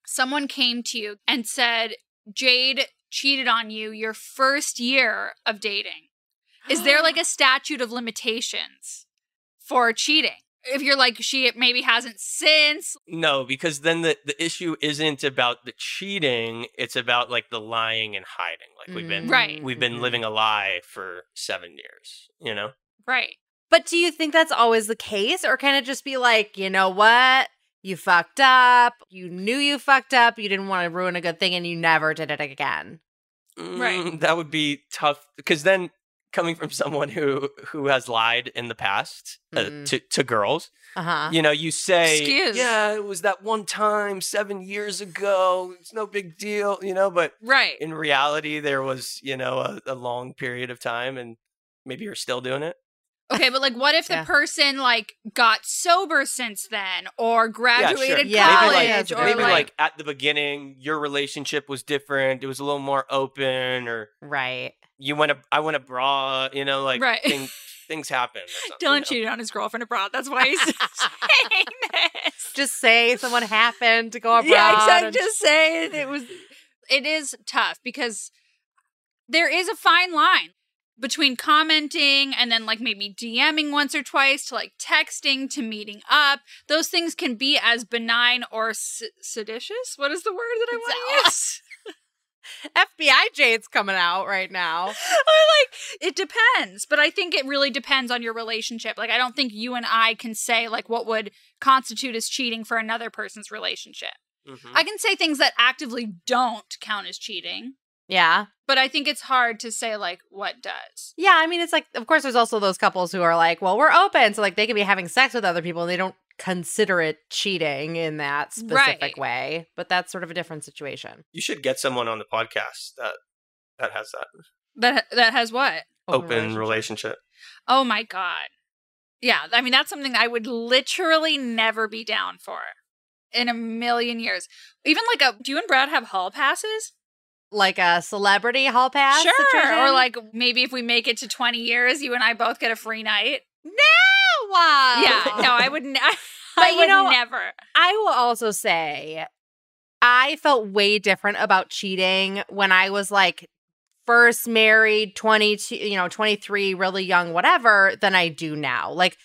someone came to you and said, Jade cheated on you your first year of dating. Is there like *gasps* a statute of limitations for cheating? If you're like, she maybe hasn't since. No, because then the, the issue isn't about the cheating, it's about like the lying and hiding. Like we've been mm. Right. we've been living a lie for 7 years, you know? Right. But do you think that's always the case? Or can it just be like, you know what? You fucked up. You knew you fucked up. You didn't want to ruin a good thing and you never did it again. Right. Mm, that would be tough because then coming from *laughs* someone who who has lied in the past uh, Mhm. to to girls, Uh huh. you know, you say, Excuse. "Yeah, it was that one time 7 years ago. It's no big deal," you know, but Right. in reality there was, you know, a, a long period of time and maybe you're still doing it. Okay, but like, what if the Yeah. person like got sober since then, or graduated Yeah, college, maybe like- or maybe like, like at the beginning your relationship was different. It was a little more open or Right. you went a, I went abroad, you know, like Right. thing, things happen. or something, Dylan you know? cheated on his girlfriend abroad. That's why he's *laughs* saying this. Just say someone happened to go abroad. yeah, exactly. and- Just saying it *laughs* was. It is tough because there is a fine line between commenting and then like maybe DMing once or twice to like texting to meeting up. Those things can be as benign or s- seditious. What is the word that I want to use? *laughs* FBI Jade's coming out right now. *laughs* or like it depends but i think it really depends on your relationship like i don't think you and i can say like what would constitute as cheating for another person's relationship Mhm. i can say things that actively don't count as cheating Yeah. but i think it's hard to say like what does Yeah. I mean, it's like, of course, there's also those couples who are like, well, we're open. So, like, they can be having sex with other people and they don't consider it cheating in that specific Right. way, but that's sort of a different situation. You should get someone on the podcast that that has that That that has what? open relationship. Oh my god. Yeah, I mean that's something I would literally never be down for in a million years. Even like a do you and Brad have hall passes? Like a celebrity hall pass sure. situation? Or like maybe if we make it to 20 years, you and I both get a free night. wow. Yeah, no, I would, n- *laughs* I But you would know- never. I will also say I felt way different about cheating when I was like first married, 22, you know, 23, really young, whatever, than I do now. Like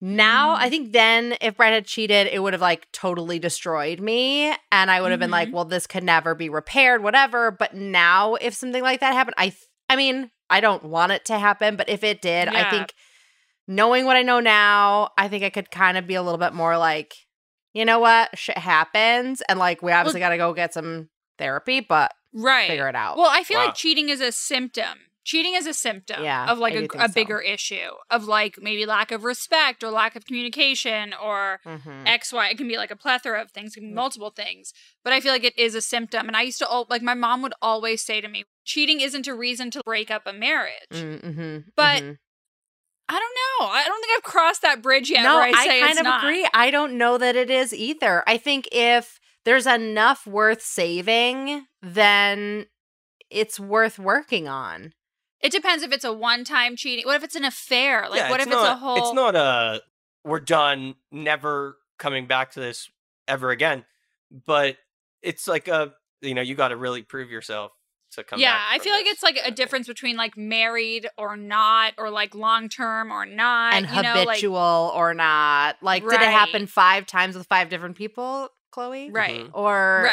now. I think then if Brett had cheated, it would have like totally destroyed me. And I would have been like, Mhm. well, this could never be repaired, whatever. But now, if something like that happened, I, th- I mean, I don't want it to happen, but if it did, I think knowing what I know now, I think I could kind of be a little bit more like, you know what, shit happens, and like we obviously got to go get some therapy, but Right. figure it out. Well, I feel Wow. like cheating is a symptom. Cheating is a symptom Yeah, of like I a, a so. bigger issue of like maybe lack of respect or lack of communication or Mhm. X, Y. It can be like a plethora of things, it Mm. can be multiple things. But I feel like it is a symptom. And I used to, like, my mom would always say to me, cheating isn't a reason to break up a marriage. Mm, mhm, But mhm. I don't know. I don't think I've crossed that bridge yet. no, where I, I, kind of not. agree. I don't know that it is either. I think if there's enough worth saving, then it's worth working on. It depends if it's a one-time cheating. What if it's an affair? Like, yeah, what if not, it's a whole? It's not a we're done, never coming back to this ever again. But it's like a you know you got to really prove yourself to come. yeah, back I from feel like it's like a difference between like married or not, or like long term or not, and you know, like habitual or not. Like, did it happen five times with five different people, Chloe? right, mm-hmm. Or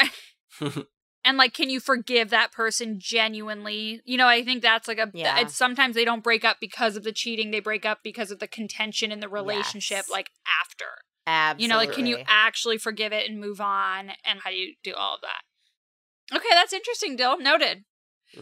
right. *laughs* *laughs* and like, can you forgive that person genuinely? You know, I think that's like a. Yeah. It's sometimes they don't break up because of the cheating; they break up because of the contention in the relationship, Yes. like after. absolutely. You know, like, can you actually forgive it and move on? And how do you do all of that? Okay, that's interesting, Dill. Noted.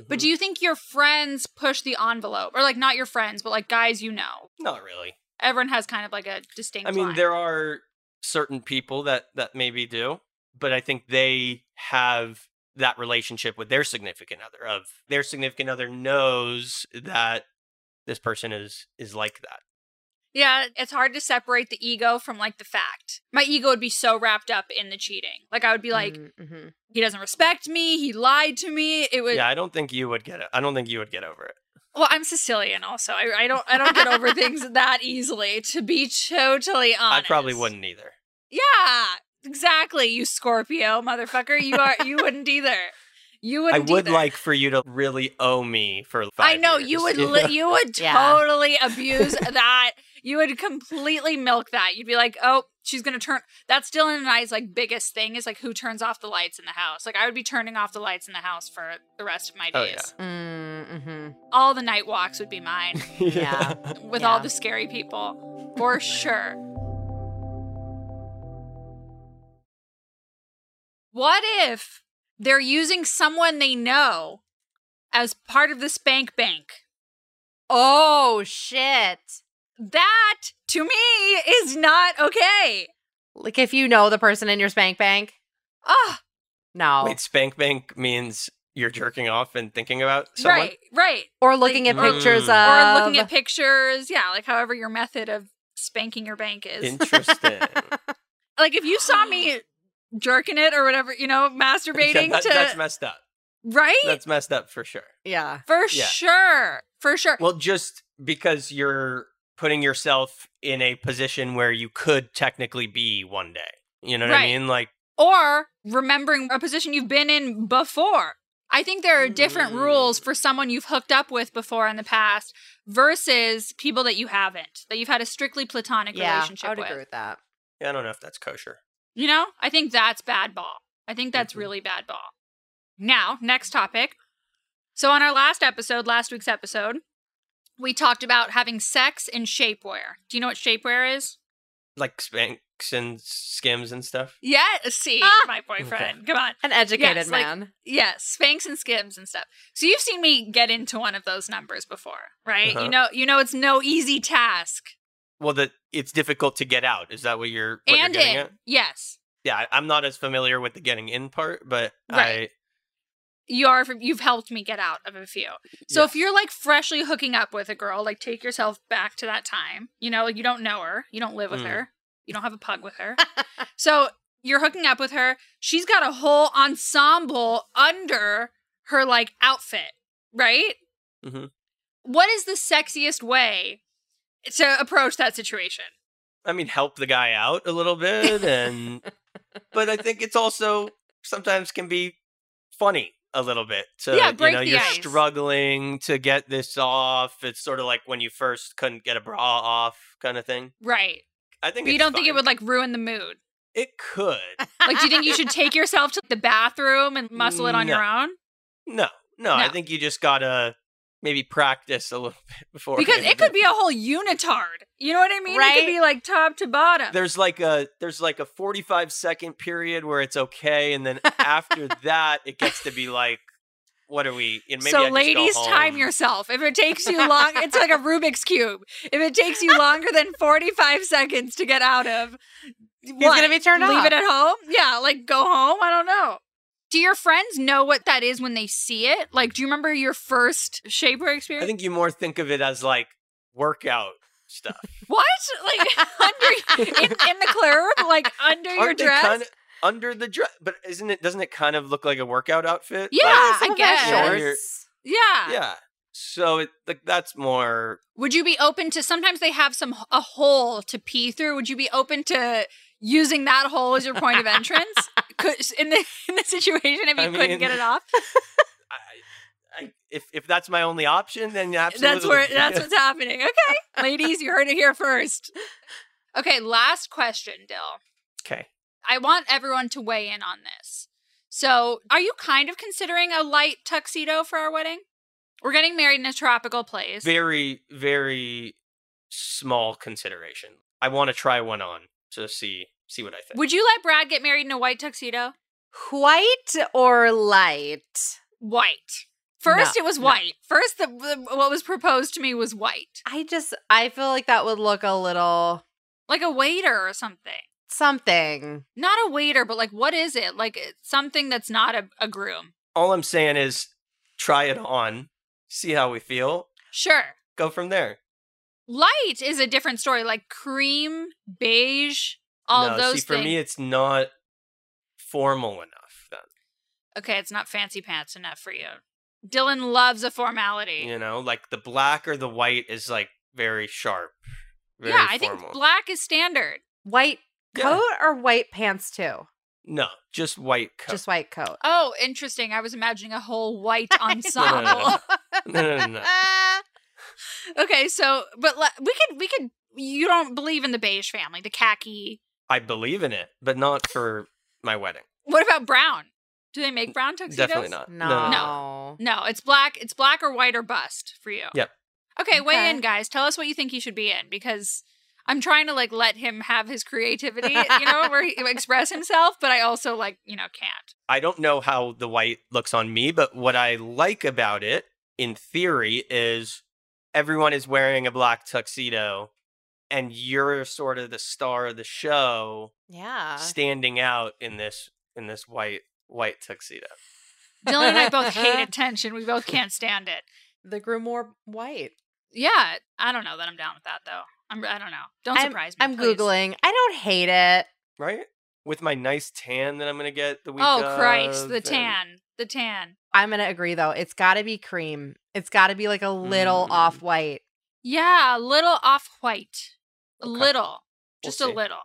But Mhm. do you think your friends push the envelope, or like not your friends, but like guys you know? not really. Everyone has kind of like a distinct. I mean, line. there are certain people that that maybe do, but I think they have that relationship with their significant other. Of their significant other knows that this person is is like that. Yeah, it's hard to separate the ego from like the fact. My ego would be so wrapped up in the cheating. Like I would be like, Mhm. he doesn't respect me. He lied to me. It would yeah, I don't think you would get it. I don't think you would get over it. well. I'm Sicilian, also. I, I don't. I don't get over things that easily. To be totally honest, I probably wouldn't either. Yeah, exactly. You Scorpio motherfucker. You are. you *laughs* wouldn't either. You I wouldn't. would either. like for you to really owe me for five I know years, you would. know? *laughs* Li- you would Yeah. totally abuse *laughs* that. You would completely milk that. You'd be like, "Oh, she's gonna turn." That's Dylan and I's like biggest thing is like who turns off the lights in the house. Like I would be turning off the lights in the house for the rest of my Oh, days. yeah. Mm, mhm. All the night walks would be mine Yeah. with Yeah. all the scary people for sure. What if they're using someone they know as part of the spank bank? Oh shit! That to me is not okay. Like if you know the person in your spank bank, Ah, no, Wait, spank bank means you're jerking off and thinking about someone. right, right. or looking at Like- pictures Mm. of, or looking at pictures. Yeah, like however your method of spanking your bank is. Interesting. *laughs* like if you saw me *laughs* jerking it or whatever, you know, masturbating Yeah, *laughs* that- to that's messed up. right That's messed up for sure. yeah, for yeah. sure, for sure. Well, just because you're putting yourself in a position where you could technically be one day. You know what Right. I mean? Like, or remembering a position you've been in before. I think there are different Mm. rules for someone you've hooked up with before in the past versus people that you haven't, that you've had a strictly platonic yeah, relationship I would with. agree with that. yeah, I don't know if that's kosher. You know, I think that's bad ball. I think that's Mhm. really bad ball. Now, next topic. So, on our last episode, last week's episode, we talked about having sex in shapewear. Do you know what shapewear is? Like Spanx and Skims and stuff. Yeah, see, Ah! my boyfriend. Come on. An educated Yes, like- man. Yes, Spanx and Skims and stuff. So you've seen me get into one of those numbers before, right? Uh-huh. You know, you know it's no easy task Well, that it's difficult to get out. Is that what you're what and you're getting in. at? Yes. Yeah, I- I'm not as familiar with the getting in part, but Right. You are you've helped me get out of a few. So if you're like freshly hooking up with a girl, like take yourself back to that time. You know, like you don't know her, you don't live with Mm. her, you don't have a pug with her. so you're hooking up with her. She's got a whole ensemble under her like outfit, right? Mhm. What is the sexiest way to approach that situation? I, mean, help the guy out a little bit, and *laughs* but I think it's also sometimes can be funny a little bit. To, Yeah, break you know, the you're ice. struggling to get this off. It's sort of like when you first couldn't get a bra off, kind of thing. Right. I think But you don't think it would like ruin the mood. It could. *laughs* Like, do you think you should take yourself to the bathroom and muscle it on No. your own? No, no, I think you just gotta maybe practice a little *laughs* bit before. Because it could be a whole unitard. You know what I mean? It Right? could be like top to bottom. There's like a there's like a 45 second period where it's okay, and then *laughs* after that, it gets to be like, what are we? And maybe I so, ladies, time yourself. If it takes you *laughs* long, it's like a Rubik's cube. If it takes you longer than forty-five seconds to get out of, He's what? gonna be turned Leave off. it at home. Yeah, like go home. I don't know. Do your friends know what that is when they see it? Like, do you remember your first shapewear experience? I think you more think of it as like workout stuff. what? Like *laughs* under in, in the club, like under your Aren't they dress? kinda- under the dress, but isn't it? Doesn't it kind of look like a workout outfit? Yeah, Like, I guess. our Shorts. shorts. yeah. yeah. So it like that's more. Would you be open to sometimes they have some a hole to pee through? Would you be open to using that hole as your point of *laughs* entrance? Could, in the in the situation if you I couldn't mean- get it off? *laughs* I, I, if if that's my only option, then absolutely. That's where that's what's happening. Okay. *laughs* Ladies, you heard it here first. Okay, last question, Dill. okay. I want everyone to weigh in on this. So, are you kind of considering a light tuxedo for our wedding? We're getting married in a tropical place. Very very small consideration. I want to try one on to see see what I think. Would you let Brad get married in a white tuxedo? White or light? white. First, No, it was no. white. First, the, the what was proposed to me was white, I just I feel like that would look a little like a waiter or something. something. Not a waiter, but like what is it? Like eh, something that's not a, a groom. All I'm saying is try it on, see how we feel, Sure, go from there. Light is a different story. Like cream, beige, all no, of those see, for things. me, it's not formal enough. Then okay, it's not fancy pants enough for you. Dylan loves a formality. you know, like the black or the white is like very sharp. Very yeah, I formal. think black is standard. White Yeah. coat or white pants too? No, just white coat. Just white coat. Oh, interesting. I was imagining a whole white *laughs* no, no, ensemble. no, no, no, no. *laughs* okay, so but le- we could we could. You don't believe in the beige family, the khaki. I believe in it, but not for my wedding. What about brown? Do they make brown tuxedos? Definitely not. no. No. No, it's black. It's black or white or bust for you. Yep. Okay, weigh in, guys. Tell us what you think he should be in because I'm trying to like let him have his creativity, you know, where he *laughs* express himself, but I also like you know can't. I don't know how the white looks on me, but what I like about it, in theory, is everyone is wearing a black tuxedo, and you're sort of the star of the show, Yeah. standing out in this in this white white tuxedo. Dylan and I both hate *laughs* attention. We both can't stand it. The groom wore white. Yeah, I don't know that I'm down with that though. I'm. I don't know. Don't surprise me. I'm please. googling. I don't hate it. Right? With my nice tan that I'm gonna get the week. Oh Christ, the and- tan, the tan. I'm gonna agree though. It's got to be cream. It's got to be like a little Mm. off white. Yeah, a little off white. A Okay. little. We'll Just a little.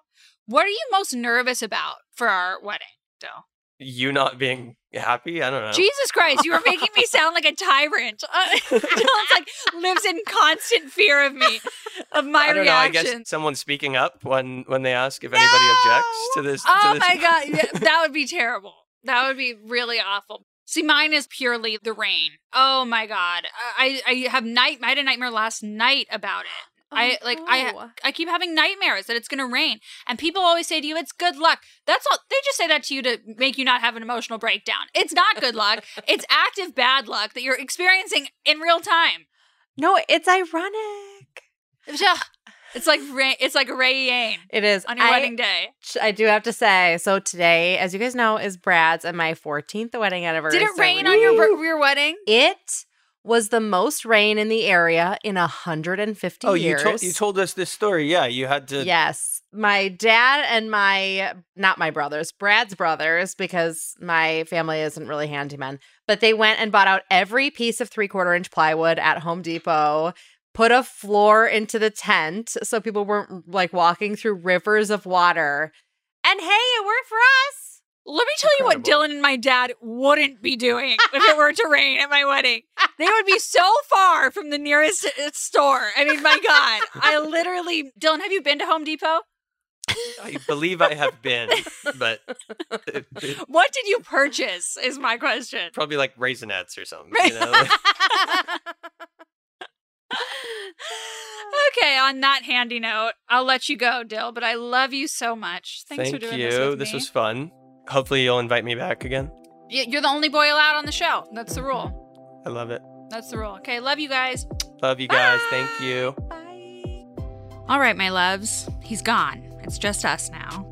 What are you most nervous about for our wedding, Dill? You not being happy? I don't know. Jesus Christ, you were making me *laughs* sound like a tyrant. *laughs* *laughs* Uh, Dylan's like lives in constant fear of me, of my I don't know. I guess someone's speaking up when when they ask if anybody objects to this. oh to this. my god, yeah, that would be terrible. That would be really awful. See, mine is purely the rain. Oh my god, I I have night. I had a nightmare last night about it. Oh, I like I Oh. I keep having nightmares that it's going to rain, and people always say to you, "It's good luck." That's all. They just say that to you to make you not have an emotional breakdown. It's not good luck. it's active bad luck that you're experiencing in real time. No, it's ironic. Ugh. It's like Ray, it's like Ray Yane It is on your I, wedding day. I do have to say, so today, as you guys know, is Brad's and my 14th wedding anniversary. Did it rain on your your wedding? It was the most rain in the area in 150 Oh, you years. told you told us this story. Yeah, you had to. Yes. My dad and my, not my brothers, Brad's brothers, because my family isn't really handymen, but they went and bought out every piece of three quarter inch plywood at Home Depot, put a floor into the tent so people weren't like walking through rivers of water. And hey, it worked for us. Let me tell you what Dylan and my dad wouldn't be doing if it were *laughs* to rain at my wedding. They would be so far from the nearest uh, store. I mean, my God. I literally, *laughs* Dylan, have you been to Home Depot? I believe I have been, but it- it- *laughs* What did you purchase? Is my question. probably like raisinets or something. Right. You know? Okay, on that handy note, I'll let you go, Dill, but I love you so much. Thanks Thank for doing you. this with this me. was fun. Hopefully, you'll invite me back again. You're the only boy allowed on the show. That's the rule. I love it. That's the rule. Okay, love you guys. Love you guys. Thank you. Bye. All right, my loves. He's gone. It's just us now.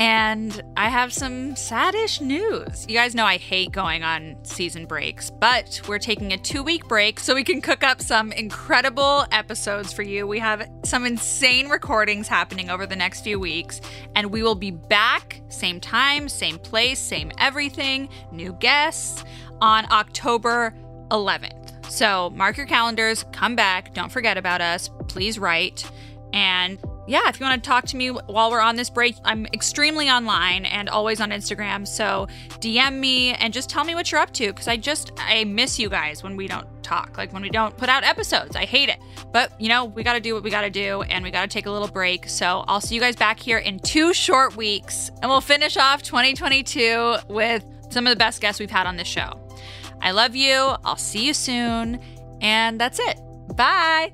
And I have some saddish news. You guys know I hate going on season breaks, but we're taking a two week break so we can cook up some incredible episodes for you. We have some insane recordings happening over the next few weeks, and we will be back, same time, same place, same everything, new guests on October 11th. So mark your calendars, come back, don't forget about us, please write. And yeah, if you want to talk to me while we're on this break, I'm extremely online and always on Instagram. So DM me and just tell me what you're up to because I just, I miss you guys when we don't talk, like when we don't put out episodes. I hate it. But you know, we got to do what we got to do and we got to take a little break. So I'll see you guys back here in two short weeks and we'll finish off 2022 with some of the best guests we've had on this show. I love you. I'll see you soon. And that's it. Bye.